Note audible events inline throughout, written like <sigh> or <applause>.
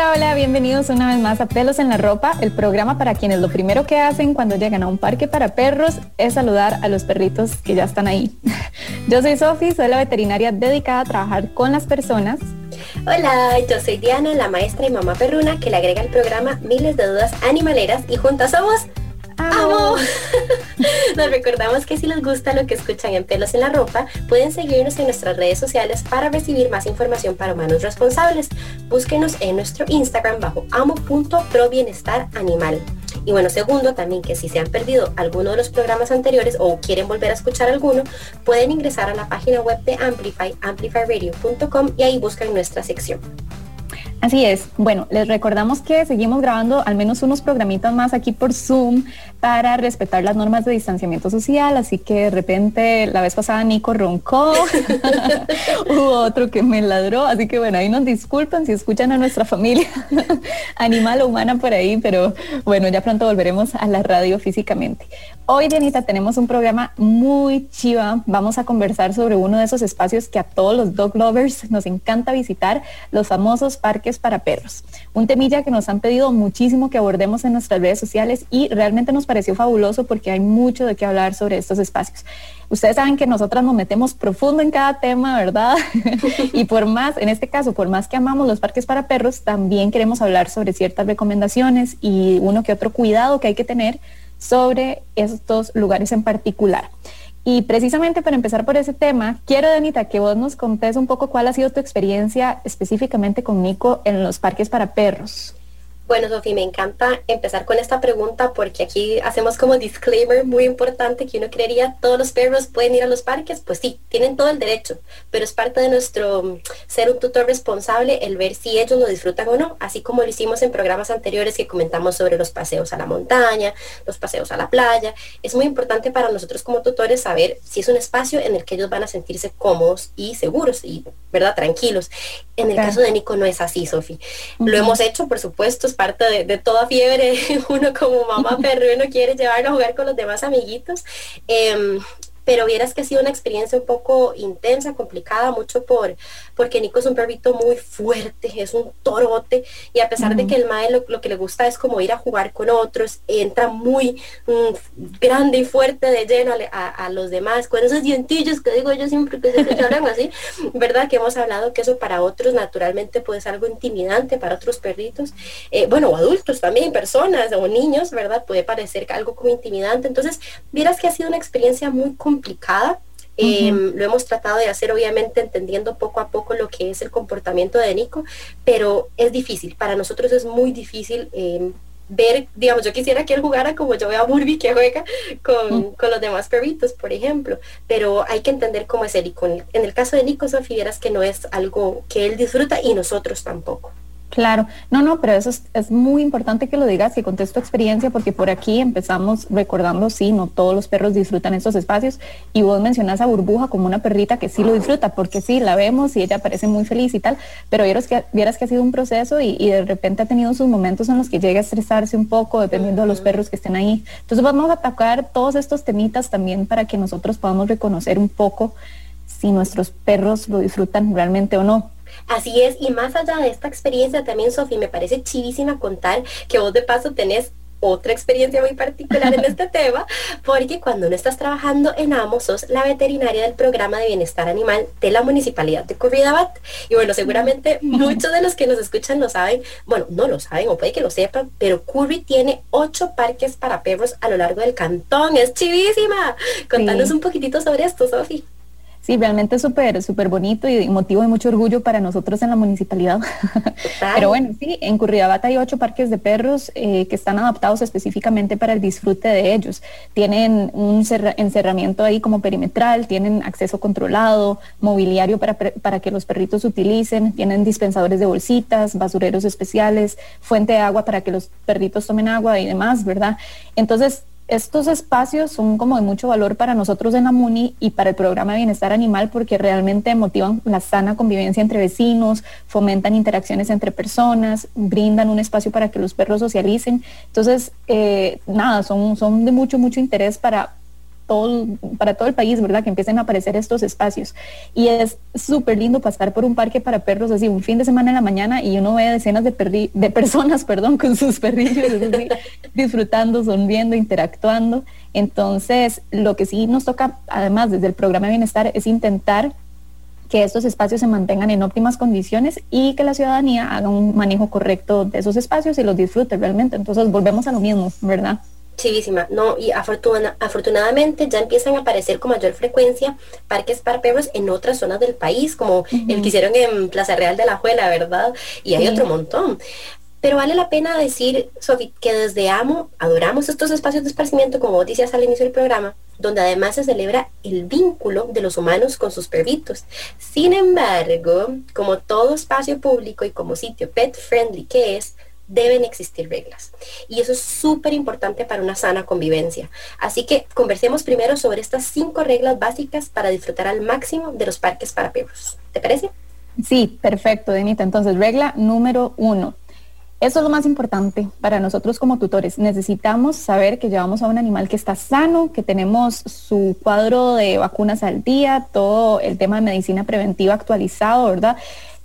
Hola, hola, bienvenidos una vez más a Pelos en la Ropa, el programa para quienes lo primero que hacen cuando llegan a un parque para perros es saludar a los perritos que ya están ahí. <laughs> Yo soy Sofi, soy la veterinaria dedicada a trabajar con las personas. Hola, yo soy Diana, la maestra y mamá perruna que le agrega al programa miles de dudas animaleras y juntas somos ¡Amo! <laughs> Nos recordamos que si les gusta lo que escuchan en Pelos en la Ropa, pueden seguirnos en nuestras redes sociales para recibir más información para humanos responsables. Búsquenos en nuestro Instagram bajo amo.probienestaranimal. Y bueno, segundo, también que si se han perdido alguno de los programas anteriores o quieren volver a escuchar alguno, pueden ingresar a la página web de Amplify, amplifyradio.com y ahí buscan nuestra sección. Así es. Bueno, les recordamos que seguimos grabando al menos unos programitas más aquí por Zoom para respetar las normas de distanciamiento social, así que de repente la vez pasada Nico roncó, <laughs> hubo otro que me ladró, así que bueno, ahí nos disculpan si escuchan a nuestra familia <laughs> animal o humana por ahí, pero bueno, ya pronto volveremos a la radio físicamente. Hoy, Dianita, tenemos un programa muy chiva. Vamos a conversar sobre uno de esos espacios que a todos los dog lovers nos encanta visitar, los famosos parques para perros. Un temilla que nos han pedido muchísimo que abordemos en nuestras redes sociales y realmente nos pareció fabuloso porque hay mucho de qué hablar sobre estos espacios. Ustedes saben que nosotras nos metemos profundo en cada tema, ¿verdad? <laughs> y por más, en este caso, por más que amamos los parques para perros, también queremos hablar sobre ciertas recomendaciones y uno que otro cuidado que hay que tener sobre estos lugares en particular. Y precisamente para empezar por ese tema, quiero, Danita, que vos nos contés un poco cuál ha sido tu experiencia específicamente con Nico en los parques para perros. Bueno, Sofía, me encanta empezar con esta pregunta porque aquí hacemos como disclaimer muy importante que uno creería todos los perros pueden ir a los parques. Pues sí, tienen todo el derecho, pero es parte de nuestro mm, ser un tutor responsable el ver si ellos lo disfrutan o no, así como lo hicimos en programas anteriores que comentamos sobre los paseos a la montaña, los paseos a la playa. Es muy importante para nosotros como tutores saber si es un espacio en el que ellos van a sentirse cómodos y seguros y, ¿verdad?, tranquilos. En el caso de Nico no es así, Sofi. Lo hemos hecho, por supuesto, parte de, toda fiebre, <laughs> uno como mamá <laughs> perro, uno quiere llevarlo a jugar con los demás amiguitos. Em, pero vieras que ha sido una experiencia un poco intensa, complicada, mucho por, porque Nico es un perrito muy fuerte, es un torote, y a pesar de que el mae lo, que le gusta es como ir a jugar con otros, entra muy mm, grande y fuerte de lleno a, los demás, con esos dientillos que digo yo siempre que se hablan así, <laughs> ¿verdad? Que hemos hablado que eso para otros naturalmente puede ser algo intimidante, para otros perritos, eh, bueno, adultos también, personas o niños, ¿verdad? Puede parecer algo como intimidante, entonces, vieras que ha sido una experiencia muy complicada, em, lo hemos tratado de hacer obviamente entendiendo poco a poco lo que es el comportamiento de Nico, pero es difícil, para nosotros es muy difícil em, ver, digamos, yo quisiera que él jugara como yo veo a Burby que juega con, los demás perritos, por ejemplo, pero hay que entender cómo es él y en el caso de Nico, Sofía, vieras que no es algo que él disfruta y nosotros tampoco. Claro, no, no, pero eso es, muy importante que lo digas, que contes tu experiencia, porque por aquí empezamos recordando, sí, no todos los perros disfrutan estos espacios, y vos mencionas a Burbuja como una perrita que sí lo disfruta, porque sí, la vemos y ella parece muy feliz y tal, pero vieras que, vieras que ha sido un proceso y, de repente ha tenido sus momentos en los que llega a estresarse un poco, dependiendo de los perros que estén ahí. Entonces vamos a atacar todos estos temitas también para que nosotros podamos reconocer un poco si nuestros perros lo disfrutan realmente o no. Así es, y más allá de esta experiencia también, Sofi, me parece chivísima contar que vos de paso tenés otra experiencia muy particular en este <laughs> tema, porque cuando no estás trabajando en AMO, sos la veterinaria del programa de bienestar animal de la municipalidad de Curridabat. Y bueno, seguramente <laughs> muchos de los que nos escuchan lo saben, bueno, no lo saben o puede que lo sepan, pero Curry tiene ocho parques para perros a lo largo del cantón. Es chivísima. Contanos un poquitito sobre esto, Sofi. Sí, realmente es súper, súper bonito y motivo de mucho orgullo para nosotros en la municipalidad. Pero bueno, sí, en Curridabat hay ocho parques de perros eh, que están adaptados específicamente para el disfrute de ellos. Tienen un encerramiento ahí como perimetral, tienen acceso controlado, mobiliario para, para que los perritos utilicen, tienen dispensadores de bolsitas, basureros especiales, fuente de agua para que los perritos tomen agua y demás, ¿verdad? Entonces, estos espacios son como de mucho valor para nosotros en la MUNI y para el programa de bienestar animal porque realmente motivan la sana convivencia entre vecinos, fomentan interacciones entre personas, brindan un espacio para que los perros socialicen. Entonces, eh, nada, son, son de mucho, mucho interés para, para todo el país, ¿verdad? Que empiecen a aparecer estos espacios. Y es súper lindo pasar por un parque para perros así, un fin de semana en la mañana y uno ve decenas de, de personas, <laughs> perdón, con sus perrillos, disfrutando, sonriendo, interactuando. Entonces, lo que sí nos toca, además, desde el programa de bienestar, es intentar que estos espacios se mantengan en óptimas condiciones y que la ciudadanía haga un manejo correcto de esos espacios y los disfrute realmente. Entonces, volvemos a lo mismo, ¿verdad? Chivísima, no, y afortunadamente ya empiezan a aparecer con mayor frecuencia parques para perros en otras zonas del país, como el que hicieron en Plaza Real de la Juela, ¿verdad? Y hay otro montón. Pero vale la pena decir, Sofi, que desde AMO adoramos estos espacios de esparcimiento, como vos decías al inicio del programa, donde además se celebra el vínculo de los humanos con sus perritos. Sin embargo, como todo espacio público y como sitio pet friendly que es, deben existir reglas. Y eso es súper importante para una sana convivencia. Así que conversemos primero sobre estas cinco reglas básicas para disfrutar al máximo de los parques para perros. ¿Te parece? Sí, perfecto, Denita. Entonces, regla número uno. Eso es lo más importante para nosotros como tutores. Necesitamos saber que llevamos a un animal que está sano, que tenemos su cuadro de vacunas al día, todo el tema de medicina preventiva actualizado, ¿verdad?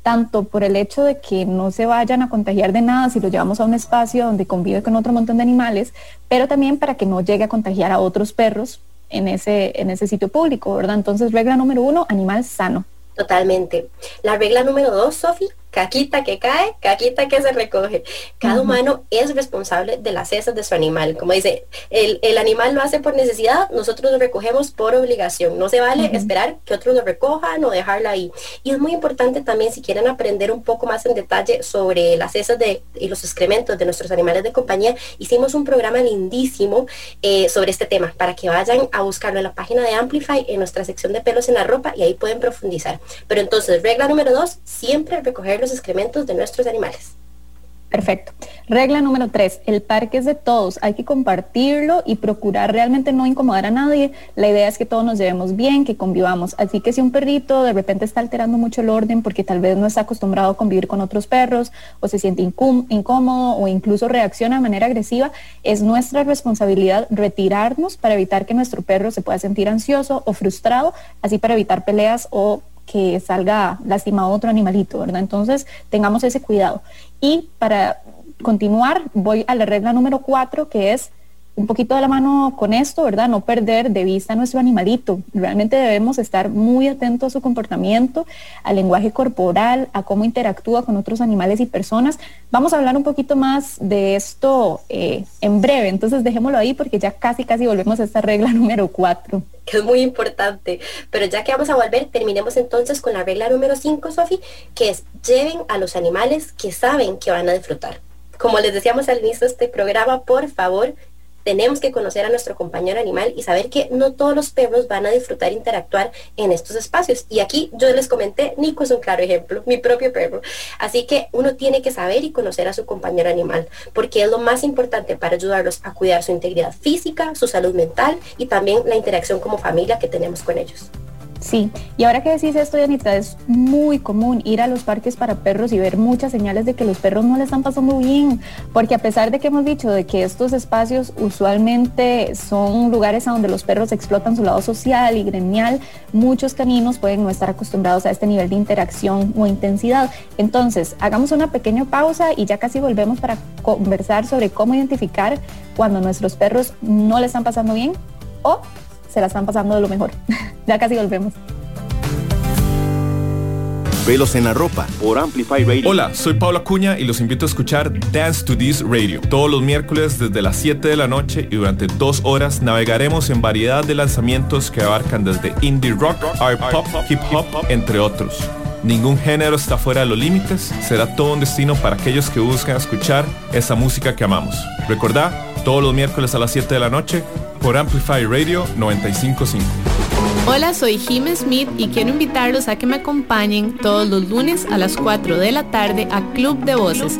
Tanto por el hecho de que no se vayan a contagiar de nada si lo llevamos a un espacio donde convive con otro montón de animales, pero también para que no llegue a contagiar a otros perros en ese, en ese sitio público, ¿verdad? Entonces, regla número uno, animal sano. Totalmente. La regla número dos, Sofi, caquita que cae, caquita que se recoge. Cada humano es responsable de las heces de su animal. Como dice, el, animal lo hace por necesidad, nosotros lo recogemos por obligación. No se vale esperar que otros lo recojan o dejarla ahí. Y es muy importante también, si quieren aprender un poco más en detalle sobre las heces de, y los excrementos de nuestros animales de compañía, hicimos un programa lindísimo eh, sobre este tema para que vayan a buscarlo en la página de Amplify, en nuestra sección de pelos en la ropa, y ahí pueden profundizar. Pero entonces, regla número dos, siempre recoger los excrementos de nuestros animales. Perfecto. Regla número tres, el parque es de todos, hay que compartirlo y procurar realmente no incomodar a nadie. La idea es que todos nos llevemos bien, que convivamos. Así que si un perrito de repente está alterando mucho el orden porque tal vez no está acostumbrado a convivir con otros perros o se siente incómodo o incluso reacciona de manera agresiva, es nuestra responsabilidad retirarnos para evitar que nuestro perro se pueda sentir ansioso o frustrado, así para evitar peleas o que salga lastimado otro animalito, ¿verdad? Entonces, tengamos ese cuidado. Y para continuar, voy a la regla número cuatro, que es un poquito de la mano con esto, ¿verdad? No perder de vista a nuestro animalito. Realmente debemos estar muy atentos a su comportamiento, al lenguaje corporal, a cómo interactúa con otros animales y personas. Vamos a hablar un poquito más de esto eh, en breve, entonces dejémoslo ahí porque ya casi, casi volvemos a esta regla <laughs> número cuatro. Que es muy importante. Pero ya que vamos a volver, terminemos entonces con la regla número cinco, Sofi, que es lleven a los animales que saben que van a disfrutar. Como les decíamos al inicio de este programa, por favor, tenemos que conocer a nuestro compañero animal y saber que no todos los perros van a disfrutar interactuar en estos espacios. Y aquí yo les comenté, Nico es un claro ejemplo, mi propio perro. Así que uno tiene que saber y conocer a su compañero animal, porque es lo más importante para ayudarlos a cuidar su integridad física, su salud mental y también la interacción como familia que tenemos con ellos. Sí, y ahora que decís esto, Yanita, es muy común ir a los parques para perros y ver muchas señales de que los perros no le están pasando bien, porque a pesar de que hemos dicho de que estos espacios usualmente son lugares a donde los perros explotan su lado social y gremial, muchos caninos pueden no estar acostumbrados a este nivel de interacción o intensidad. Entonces, hagamos una pequeña pausa y ya casi volvemos para conversar sobre cómo identificar cuando nuestros perros no le están pasando bien o se la están pasando de lo mejor. <laughs> ya casi volvemos. Velos en la ropa por Amplify Radio. Hola, soy Paula Cuña y los invito a escuchar Dance to This Radio. Todos los miércoles desde las 7 de la noche y durante dos horas navegaremos en variedad de lanzamientos que abarcan desde indie rock, art pop, hip hop, entre otros. Ningún género está fuera de los límites, será todo un destino para aquellos que buscan escuchar esa música que amamos. Recordá, todos los miércoles a las 7 de la noche por Amplify Radio 955. Hola, soy Jim Smith y quiero invitarlos a que me acompañen todos los lunes a las 4 de la tarde a Club de Voces,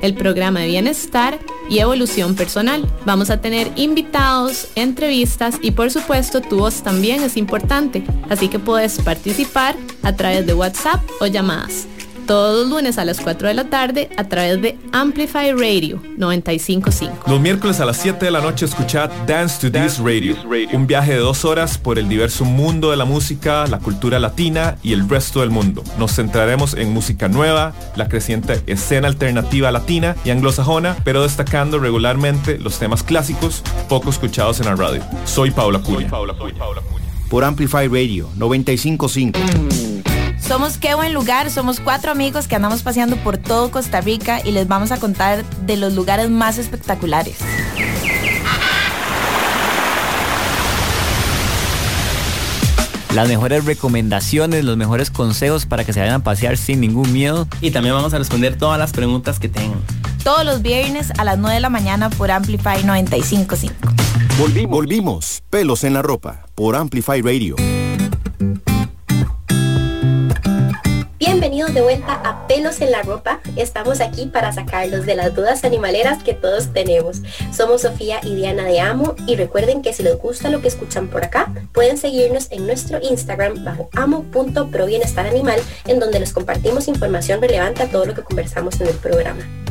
el programa de bienestar y evolución personal. Vamos a tener invitados, entrevistas y por supuesto tu voz también es importante, así que puedes participar a través de WhatsApp o llamadas todos los lunes a las 4 de la tarde a través de Amplify Radio 955. Los miércoles a las 7 de la noche escuchad Dance to This Radio, un viaje de dos horas por el diverso mundo de la música, la cultura latina y el resto del mundo. Nos centraremos en música nueva, la creciente escena alternativa latina y anglosajona, pero destacando regularmente los temas clásicos poco escuchados en la radio. Soy Paula Curia. Por Amplify Radio 955. Somos Qué Buen Lugar, somos cuatro amigos que andamos paseando por todo Costa Rica y les vamos a contar de los lugares más espectaculares. Las mejores recomendaciones, los mejores consejos para que se vayan a pasear sin ningún miedo. Y también vamos a responder todas las preguntas que tengan. Todos los viernes a las 9 de la mañana por Amplify 955. Volvimos, volvimos, pelos en la ropa, por Amplify Radio. De vuelta a Pelos en la Ropa. Estamos aquí para sacarlos de las dudas animaleras que todos tenemos. Somos Sofía y Diana de Amo y recuerden que si les gusta lo que escuchan por acá, pueden seguirnos en nuestro Instagram bajo amo.provienestaranimal en donde les compartimos información relevante a todo lo que conversamos en el programa.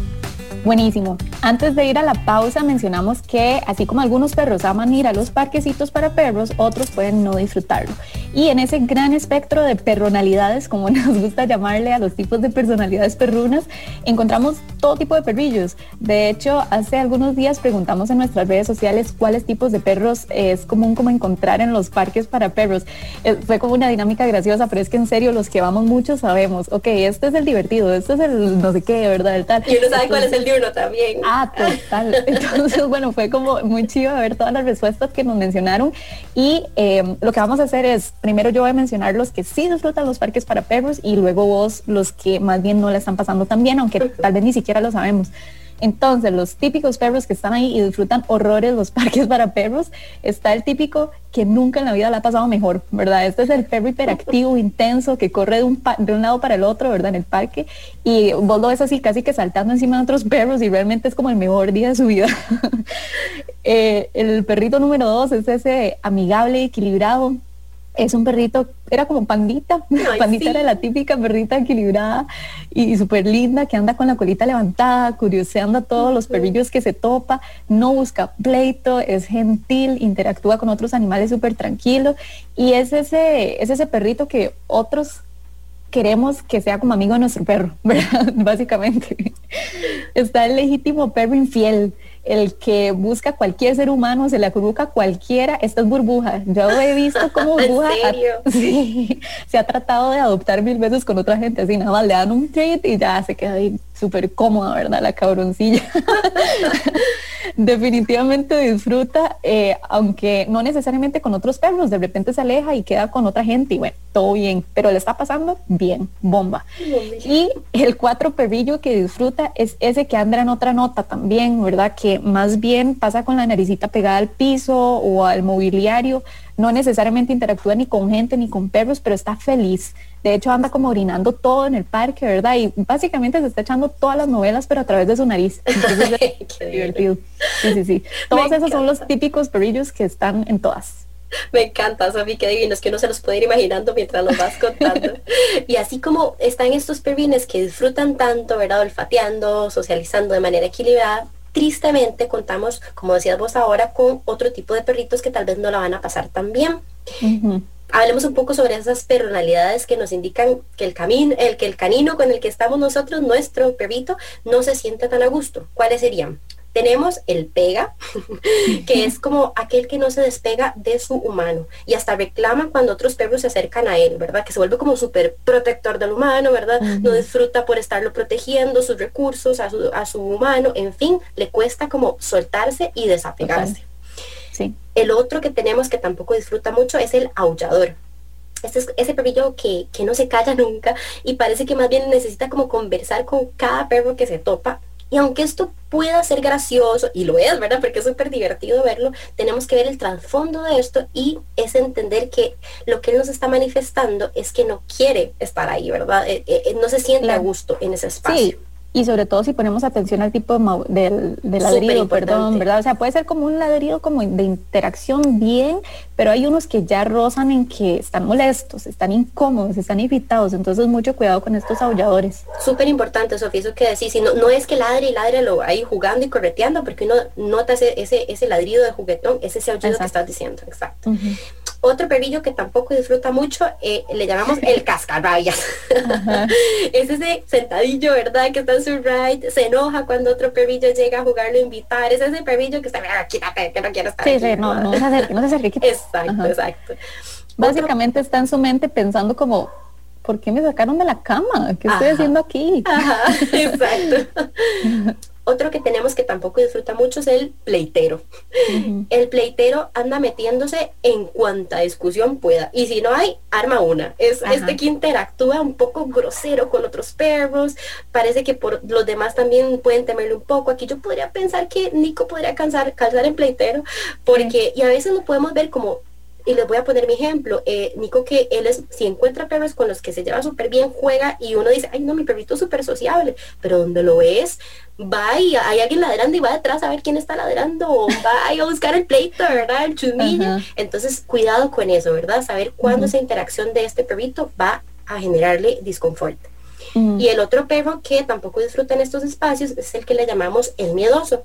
Buenísimo. Antes de ir a la pausa mencionamos que así como algunos perros aman ir a los parquecitos para perros, otros pueden no disfrutarlo. Y en ese gran espectro de personalidades, como <laughs> nos gusta llamarle a los tipos de personalidades perrunas, encontramos todo tipo de perrillos. De hecho, hace algunos días preguntamos en nuestras redes sociales cuáles tipos de perros es común como encontrar en los parques para perros. Eh, fue como una dinámica graciosa, pero es que en serio los que vamos mucho sabemos, ok, este es el divertido, este es el no sé qué, ¿verdad? El tal. Y uno sabe cuál es el también. Ah, total. <laughs> Entonces, bueno, fue como muy chido ver todas las respuestas que nos mencionaron. Y em, lo que vamos a hacer es, primero yo voy a mencionar los que sí disfrutan los parques para perros y luego vos los que más bien no le están pasando tan bien, aunque <laughs> tal vez ni siquiera lo sabemos. Entonces, los típicos perros que están ahí y disfrutan horrores los <laughs> parques para perros, está el típico que nunca en la vida le ha pasado mejor, ¿verdad? Este es el perro hiperactivo, <laughs> intenso, que corre de un, de un lado para el otro, ¿verdad? En el parque. Y vos lo ves así casi que saltando encima de otros <laughs> perros y realmente es como el mejor día de su vida. Eh, el perrito número dos es ese amigable, equilibrado, es un perrito, era como pandita, <laughs> pandita era la típica perrita equilibrada y súper linda que anda con la colita levantada, curioseando a todos los perrillos que se topa, no busca pleito, es gentil, interactúa con otros animales súper tranquilo y es ese, es ese perrito que otros queremos que sea como amigo de nuestro perro, <laughs> ¿verdad? Básicamente. <laughs> Está el legítimo perro infiel, el que busca cualquier ser humano, se le acurruca cualquiera, esta es burbuja. Yo he visto como <laughs> burbuja <laughs> se ha tratado de adoptar mil veces con otra gente, así nada más le dan un treat y ya se queda ahí súper cómoda, ¿verdad? La cabroncilla. <laughs> Definitivamente disfruta, eh, aunque no necesariamente con otros perros, de repente se aleja y queda con otra gente y bueno, todo bien, pero le está pasando bien, bomba. Y el cuatro perrillo que disfruta es ese que anda en otra nota también, ¿verdad? Que más bien pasa con la naricita pegada al piso o al mobiliario, no necesariamente interactúa ni con gente ni con perros, pero está feliz. De hecho, anda como orinando todo en el parque, ¿verdad? Y básicamente se está echando todas las novelas, pero a través de su nariz. Entonces <laughs> es divertido. Sí, sí, sí. Todos esos son los típicos perrillos que están en todas. Me encanta, Sofi, qué divinos, que uno se los puede ir imaginando mientras los vas contando. <laughs> y así como están estos perrines que disfrutan tanto, ¿verdad? Olfateando, socializando de manera equilibrada, tristemente contamos, como decías vos ahora, con otro tipo de perritos que tal vez no la van a pasar tan bien. Hablemos un poco sobre esas personalidades que nos indican que el camino, el que el canino con el que estamos nosotros, nuestro perrito, no se siente tan a gusto. ¿Cuáles serían? Tenemos el pega, <laughs> que es como aquel que no se despega de su humano y hasta reclama cuando otros perros se acercan a él, ¿verdad? Que se vuelve como súper protector del humano, ¿verdad? No disfruta por estarlo protegiendo, sus recursos, a su, a su humano, en fin, le cuesta como soltarse y desapegarse. Sí. El otro que tenemos que tampoco disfruta mucho es el aullador. Este es ese perrillo que, que no se calla <laughs> nunca y parece que más bien necesita como conversar con cada perro que se topa y aunque esto pueda ser gracioso, y lo es, ¿verdad? Porque es súper divertido verlo, tenemos que ver el trasfondo de esto y es entender que lo que él nos está manifestando es que no quiere estar ahí, ¿verdad? Eh, eh, eh, no se siente a gusto en ese espacio. Sí. Y sobre todo si ponemos atención al tipo de, ladrido, perdón, ¿verdad? O sea, puede ser como un ladrido como de interacción bien, pero hay unos que ya rozan en que están molestos, están incómodos, están irritados, entonces mucho cuidado con estos aulladores. Súper importante, Sofía, eso que decís, si no, no es que ladre y ladre lo ahí jugando y correteando, porque uno nota ese, ese, ese ladrido de juguetón, ese es ese aullido que estás diciendo, exacto. Otro perrillo que tampoco disfruta mucho, eh, le llamamos el cascarrabias. <laughs> es ese sentadillo, ¿verdad? Que está en su ride, se enoja cuando otro perrillo llega a jugarlo, invitar. Es ese perrillo que está, mira, quítate, que no quiero estar Sí, sí, no, no se acerque, no se acerque. <laughs> Exacto, exacto. Básicamente está en su mente pensando como, ¿por qué me sacaron de la cama? ¿Qué estoy haciendo aquí? Ajá, <laughs> exacto. Otro que tenemos que tampoco disfruta mucho es el pleitero. <laughs> El pleitero anda metiéndose en cuanta discusión pueda. Y si no hay, arma una. Es este que interactúa un poco grosero con otros perros. Parece que por los demás también pueden temerle un poco. Aquí yo podría pensar que Nico podría calzar, calzar en pleitero. Porque, y a veces lo podemos ver como y les voy a poner mi ejemplo. Eh, Nico, que él es, si encuentra perros con los que se lleva súper bien, juega y uno dice, ay, no, mi perrito es súper sociable, pero donde lo ves, va y hay alguien ladrando y va detrás a ver quién está ladrando, o va a buscar el pleito, ¿verdad? El chumillo. Entonces, cuidado con eso, ¿verdad? Saber cuándo esa interacción de este perrito va a generarle disconfort. Y el otro perro que tampoco disfruta en estos espacios es el que le llamamos el miedoso.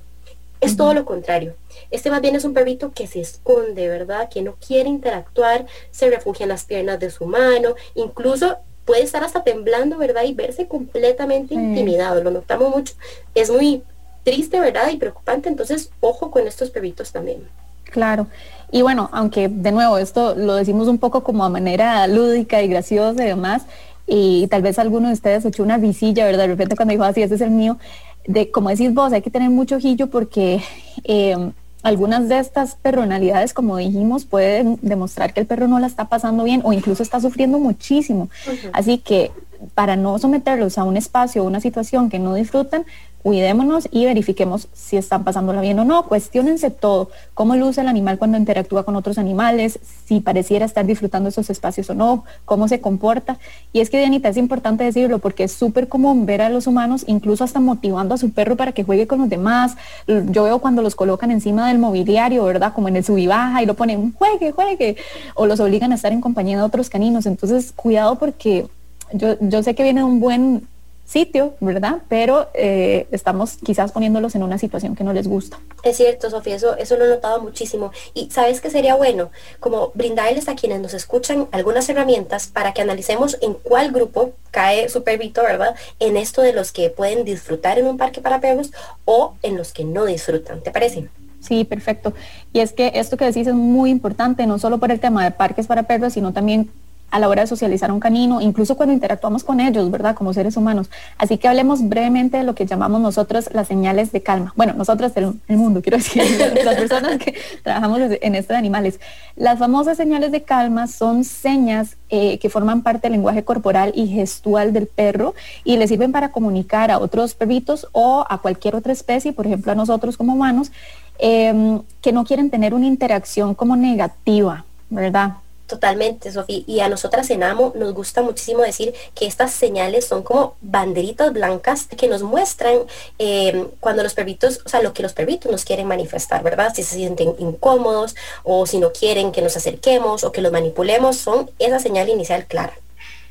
Es todo lo contrario. Este más bien es un perrito que se esconde, ¿verdad? Que no quiere interactuar, se refugia en las piernas de su mano, incluso puede estar hasta temblando, ¿verdad? Y verse completamente intimidado. Lo notamos mucho. Es muy triste, ¿verdad? Y preocupante. Entonces, ojo con estos perritos también. Claro. Y bueno, aunque de nuevo esto lo decimos un poco como a manera lúdica y graciosa y demás, y tal vez alguno de ustedes echó una visilla, ¿verdad? De repente cuando dijo así, ese es el mío, de como decís vos, hay que tener mucho ojillo porque eh, algunas de estas personalidades, como dijimos, pueden demostrar que el perro no la está pasando bien o incluso está sufriendo muchísimo. Así que para no someterlos a un espacio o una situación que no disfrutan, cuidémonos y verifiquemos si están pasándola bien o no. Cuestiónense todo, cómo luce el animal cuando interactúa con otros animales, si pareciera estar disfrutando esos espacios o no, cómo se comporta. Y es que, Dianita, es importante decirlo porque es súper común ver a los humanos incluso hasta motivando a su perro para que juegue con los demás. Yo veo cuando los colocan encima del mobiliario, ¿verdad? Como en el sub y lo ponen, juegue, juegue, o los obligan a estar en compañía de otros caninos. Entonces, cuidado porque yo, yo sé que viene un buen sitio, ¿verdad? Pero eh, estamos quizás poniéndolos en una situación que no les gusta. Es cierto, Sofía, eso, eso lo he notado muchísimo. Y sabes que sería bueno, como brindarles a quienes nos escuchan algunas herramientas para que analicemos en cuál grupo cae su perrito, ¿verdad? En esto de los que pueden disfrutar en un parque para perros o en los que no disfrutan. ¿Te parece? Sí, perfecto. Y es que esto que decís es muy importante, no solo por el tema de parques para perros, sino también a la hora de socializar un canino, incluso cuando interactuamos con ellos, ¿verdad? Como seres humanos. Así que hablemos brevemente de lo que llamamos nosotros las señales de calma. Bueno, nosotros del el mundo, quiero decir, <laughs> las personas que trabajamos en esto de animales. Las famosas señales de calma son señas eh, que forman parte del lenguaje corporal y gestual del perro y le sirven para comunicar a otros perritos o a cualquier otra especie, por ejemplo a nosotros como humanos, em, que no quieren tener una interacción como negativa, ¿verdad? Totalmente, Sofía. Y a nosotras en AMO nos gusta muchísimo decir que estas señales son como banderitas blancas que nos muestran eh, cuando los perritos, o sea, lo que los perritos nos quieren manifestar, ¿verdad? Si se sienten incómodos o si no quieren que nos acerquemos o que los manipulemos, son esa señal inicial clara.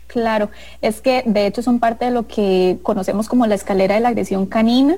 Claro, es que de hecho son parte de lo que conocemos como la escalera de la agresión canina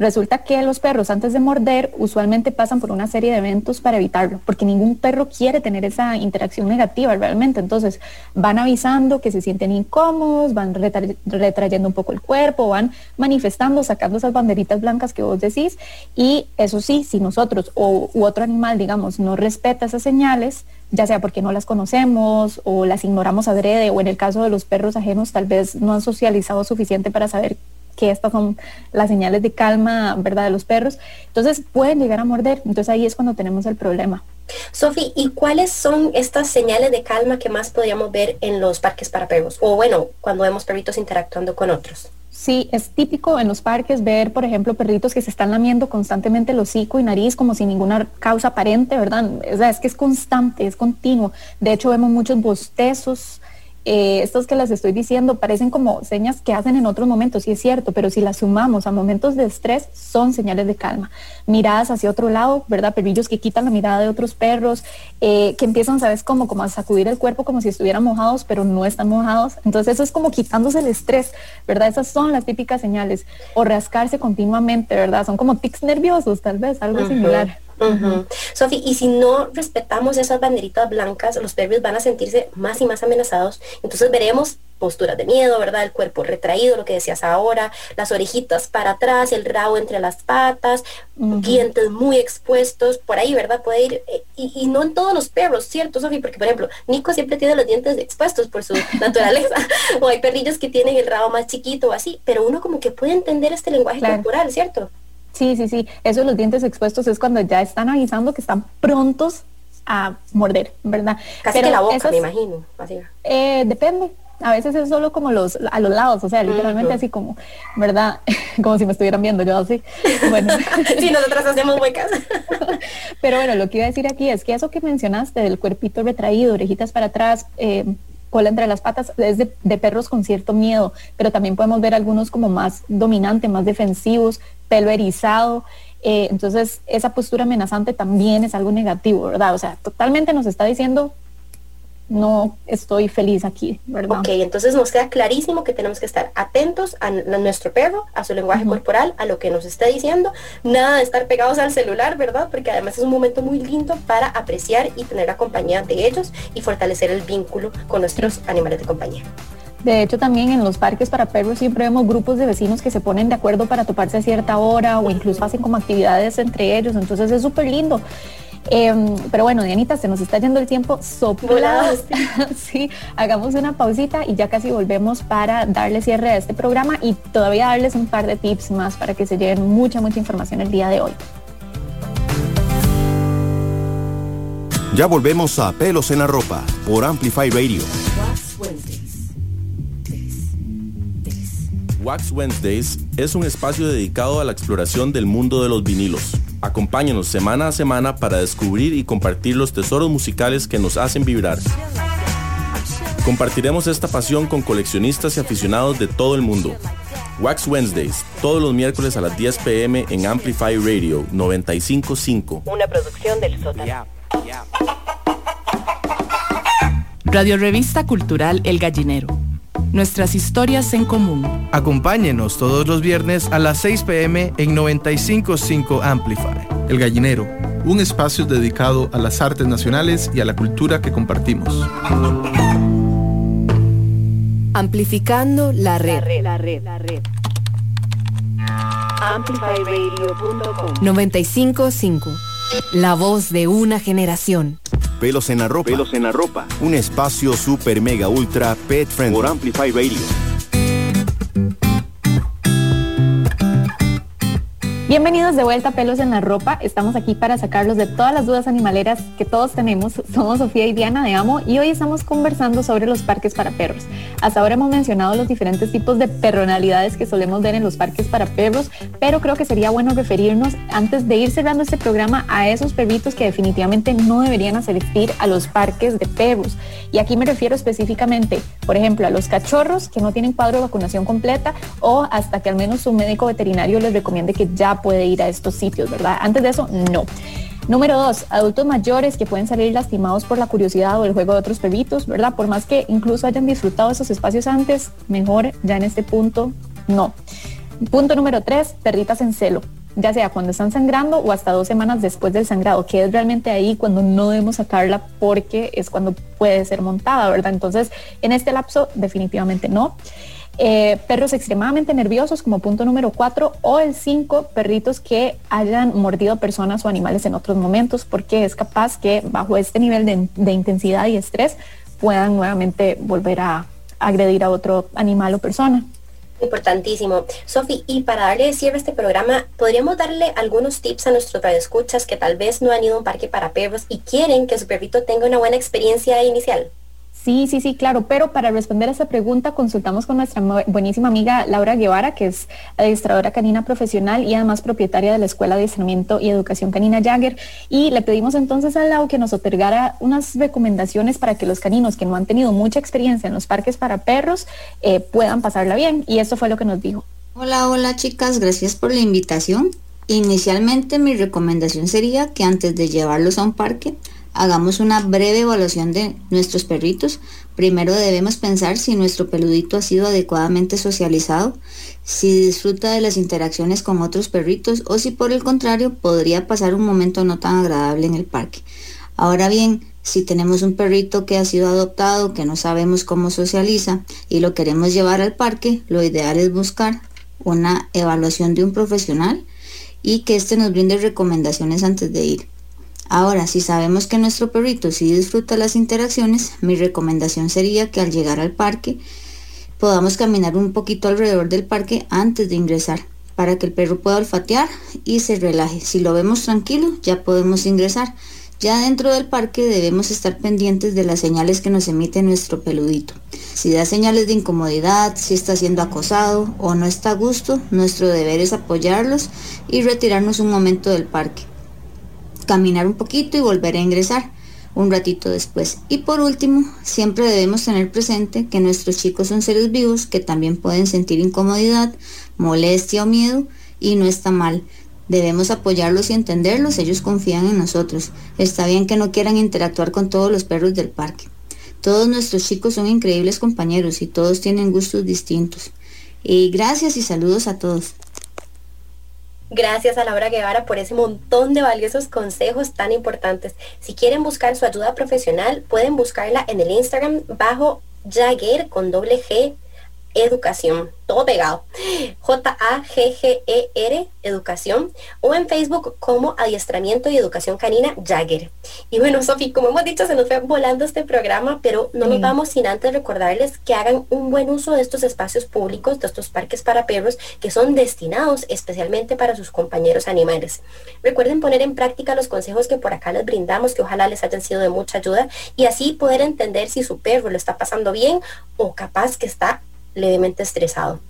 Resulta que los perros antes de morder usualmente pasan por una serie de eventos para evitarlo, porque ningún perro quiere tener esa interacción negativa realmente. Entonces van avisando que se sienten incómodos, van retrayendo un poco el cuerpo, van manifestando, sacando esas banderitas blancas que vos decís. Y eso sí, si nosotros o u otro animal, digamos, no respeta esas señales, ya sea porque no las conocemos o las ignoramos adrede, o en el caso de los perros ajenos, tal vez no han socializado suficiente para saber que estas son las señales de calma, ¿verdad?, de los perros. Entonces pueden llegar a morder. Entonces ahí es cuando tenemos el problema. Sofi, ¿y cuáles son estas señales de calma que más podríamos ver en los parques para perros? O bueno, cuando vemos perritos interactuando con otros. Sí, es típico en los parques ver, por ejemplo, perritos que se están lamiendo constantemente el hocico y nariz como sin ninguna causa aparente, ¿verdad? es que es constante, es continuo. De hecho, vemos muchos bostezos, eh, estos que las estoy diciendo parecen como señas que hacen en otros momentos, sí es cierto, pero si las sumamos a momentos de estrés, son señales de calma. Miradas hacia otro lado, ¿verdad? Perrillos que quitan la mirada de otros perros, eh, que empiezan, ¿sabes? Como, como a sacudir el cuerpo como si estuvieran mojados, pero no están mojados. Entonces eso es como quitándose el estrés, ¿verdad? Esas son las típicas señales. O rascarse continuamente, ¿verdad? Son como tics nerviosos, tal vez, algo similar. Sofi, y si no respetamos esas banderitas blancas, los perros van a sentirse más y más amenazados. Entonces veremos posturas de miedo, ¿verdad? El cuerpo retraído, lo que decías ahora, las orejitas para atrás, el rabo entre las patas, dientes muy expuestos, por ahí, ¿verdad? Puede ir, eh, y, no en todos los perros, ¿cierto, Sofi? Porque, por ejemplo, Nico siempre tiene los dientes expuestos por su <laughs> naturaleza, o hay perrillos que tienen el rabo más chiquito o así, pero uno como que puede entender este lenguaje corporal, ¿cierto? Sí, sí, sí. Eso de los dientes expuestos es cuando ya están avisando que están prontos a morder, ¿verdad? Casi que la boca, me imagino. Eh, depende. A veces es solo como los a los lados, o sea, literalmente así como, ¿verdad? <laughs> como si me estuvieran viendo yo así. Bueno. <laughs> sí, nosotras hacemos huecas. <laughs> Pero bueno, lo que iba a decir aquí es que eso que mencionaste del cuerpito retraído, orejitas para atrás, eh, cola entre las patas es de, perros con cierto miedo, pero también podemos ver algunos como más dominantes, más defensivos, pelo erizado. Eh, entonces, esa postura amenazante también es algo negativo, ¿verdad? O sea, totalmente nos está diciendo no estoy feliz aquí, ¿verdad? Ok, entonces nos queda clarísimo que tenemos que estar atentos a, nuestro perro, a su lenguaje corporal, a lo que nos está diciendo, nada de estar pegados al celular, ¿verdad? Porque además es un momento muy lindo para apreciar y tener la compañía de ellos y fortalecer el vínculo con nuestros animales de compañía. De hecho, también en los parques para perros siempre vemos grupos de vecinos que se ponen de acuerdo para toparse a cierta hora o incluso hacen como actividades entre ellos. Entonces es súper lindo. Em, pero bueno, Dianita, se nos está yendo el tiempo soplado. <laughs> sí, hagamos una pausita y ya casi volvemos para darle cierre a este programa y todavía darles un par de tips más para que se lleven mucha, mucha información el día de hoy. Ya volvemos a Pelos en la Ropa por Amplify Radio. Wax Wednesdays es un espacio dedicado a la exploración del mundo de los vinilos. Acompáñanos semana a semana para descubrir y compartir los tesoros musicales que nos hacen vibrar. Compartiremos esta pasión con coleccionistas y aficionados de todo el mundo. Wax Wednesdays, todos los miércoles a las 10 pm en Amplify Radio 955. Una producción del sótano. Radio Revista Cultural El Gallinero nuestras historias en común. Acompáñenos todos los viernes a las 6 pm en 955 Amplify. El Gallinero, un espacio dedicado a las artes nacionales y a la cultura que compartimos. Amplificando la red. La red, la red, Amplifyradio.com 955. La voz de una generación. Pelos en la ropa. Pelos en la ropa. Un espacio super mega ultra pet friendly. Por Amplify Radio. Bienvenidos de vuelta a Pelos en la Ropa. Estamos aquí para sacarlos de todas las dudas animaleras que todos tenemos. <laughs> Somos Sofía y Diana de Amo y hoy estamos conversando sobre los parques para perros. Hasta ahora hemos mencionado los diferentes tipos de personalidades que solemos ver en los parques para perros, pero creo que sería bueno referirnos antes de ir cerrando este programa a esos perritos que definitivamente no deberían asistir a los parques de perros. Y aquí me refiero específicamente, por ejemplo, a los cachorros que no tienen cuadro de vacunación completa o hasta que al menos su médico veterinario les recomiende que ya puede ir a estos sitios, ¿verdad? Antes de eso, no. Número dos, adultos mayores que pueden salir lastimados por la curiosidad o el juego de otros perritos, ¿verdad? Por más que incluso hayan disfrutado esos espacios antes, mejor ya en este punto, no. Punto número tres, perritas en celo ya sea cuando están sangrando o hasta dos semanas después del sangrado, que es realmente ahí cuando no debemos sacarla porque es cuando puede ser montada, ¿verdad? Entonces, en este lapso definitivamente no. Eh, perros extremadamente nerviosos como punto número cuatro o el cinco, perritos que hayan mordido personas o animales en otros momentos porque es capaz que bajo este nivel de, intensidad y estrés puedan nuevamente volver a agredir a otro animal o persona. Importantísimo. Sofi, y para darle cierre a este programa, ¿podríamos darle algunos tips a nuestros radioescuchas que tal vez no han ido a un parque para perros y quieren que su perrito tenga una buena experiencia inicial? Sí, sí, sí, claro, pero para responder a esa pregunta consultamos con nuestra buenísima amiga Laura Guevara, que es administradora canina profesional y además propietaria de la Escuela de Entrenamiento y Educación Canina Jagger, y le pedimos entonces a Lau que nos otorgara unas recomendaciones para que los caninos que no han tenido mucha experiencia en los parques para perros eh, puedan pasarla bien, y eso fue lo que nos dijo. Hola, hola chicas, gracias por la invitación. Inicialmente mi recomendación sería que antes de llevarlos a un parque, hagamos una breve evaluación de nuestros perritos. Primero debemos pensar si nuestro peludito ha sido adecuadamente socializado, si disfruta de las interacciones con otros perritos o si por el contrario podría pasar un momento no tan agradable en el parque. Ahora bien, si tenemos un perrito que ha sido adoptado, que no sabemos cómo socializa y lo queremos llevar al parque, lo ideal es buscar una evaluación de un profesional y que éste nos brinde recomendaciones antes de ir. Ahora, si sabemos que nuestro perrito sí disfruta las interacciones, mi recomendación sería que al llegar al parque podamos caminar un poquito alrededor del parque antes de ingresar para que el perro pueda olfatear y se relaje. Si lo vemos tranquilo, ya podemos ingresar. Ya dentro del parque debemos estar pendientes de las señales que nos emite nuestro peludito. Si da señales de incomodidad, si está siendo acosado o no está a gusto, nuestro deber es apoyarlos y retirarnos un momento del parque caminar un poquito y volver a ingresar un ratito después. Y por último, siempre debemos tener presente que nuestros chicos son seres vivos que también pueden sentir incomodidad, molestia o miedo y no está mal. Debemos apoyarlos y entenderlos, ellos confían en nosotros. Está bien que no quieran interactuar con todos los perros del parque. Todos nuestros chicos son increíbles compañeros y todos tienen gustos distintos. Y gracias y saludos a todos. Gracias a Laura Guevara por ese montón de valiosos consejos tan importantes. Si quieren buscar su ayuda profesional, pueden buscarla en el Instagram bajo Jagger con doble G educación, todo pegado. J-A-G-G-E-R, educación, o en Facebook como Adiestramiento y Educación Canina Jagger. Y bueno, Sofi, como hemos dicho, se nos fue volando este programa, pero no nos vamos sin antes recordarles que hagan un buen uso de estos espacios públicos, de estos parques para perros, que son destinados especialmente para sus compañeros animales. Recuerden poner en práctica los consejos que por acá les brindamos, que ojalá les hayan sido de mucha ayuda, y así poder entender si su perro lo está pasando bien o capaz que está levemente estresado.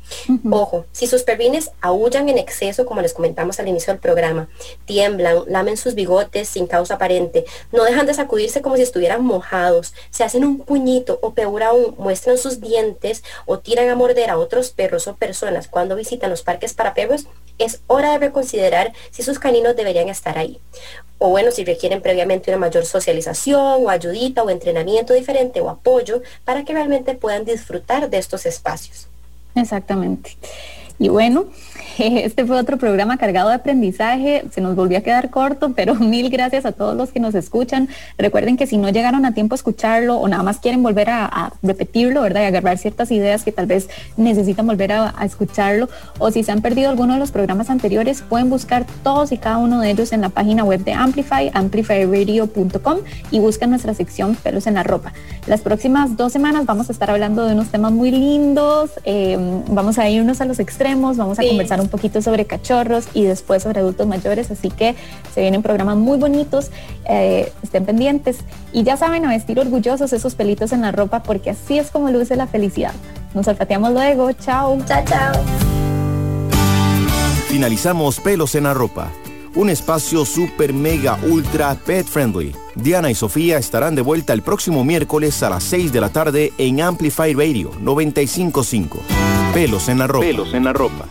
Ojo, si sus perrines aullan en exceso, como les comentamos al inicio del programa, tiemblan, lamen sus bigotes sin causa aparente, no dejan de sacudirse como si estuvieran mojados, se hacen un puñito o peor aún, muestran sus dientes o tiran a morder a otros perros o personas cuando visitan los parques para perros, es hora de reconsiderar si sus caninos deberían estar ahí o bueno, si requieren previamente una mayor socialización o ayudita o entrenamiento diferente o apoyo para que realmente puedan disfrutar de estos espacios. Exactamente. Y bueno, <laughs> este fue otro programa cargado de aprendizaje. Se nos volvió a quedar corto, pero <laughs> mil gracias a todos los que nos escuchan. Recuerden que si no llegaron a tiempo a escucharlo o nada más quieren volver a, repetirlo, ¿verdad? Y agarrar ciertas ideas que tal vez necesitan volver a, escucharlo, o si se han perdido alguno de los programas anteriores, pueden buscar todos y cada uno de ellos en la página web de Amplify, amplifyradio.com y buscan nuestra sección Pelos en la Ropa. Las próximas dos semanas vamos a estar hablando de unos temas muy lindos. Eh, vamos a irnos a los extremos vamos a conversar un poquito sobre cachorros y después sobre adultos mayores, así que se vienen programas muy bonitos, eh, estén pendientes y ya saben, a vestir orgullosos esos pelitos en la ropa porque así es como luce la felicidad. Nos olfateamos luego, chao. Chao, chao. Finalizamos Pelos en la ropa un espacio super mega ultra pet friendly. Diana y Sofía estarán de vuelta el próximo miércoles a las 6 de la tarde en Amplify Radio 955. Pelos en la ropa. Pelos en la ropa.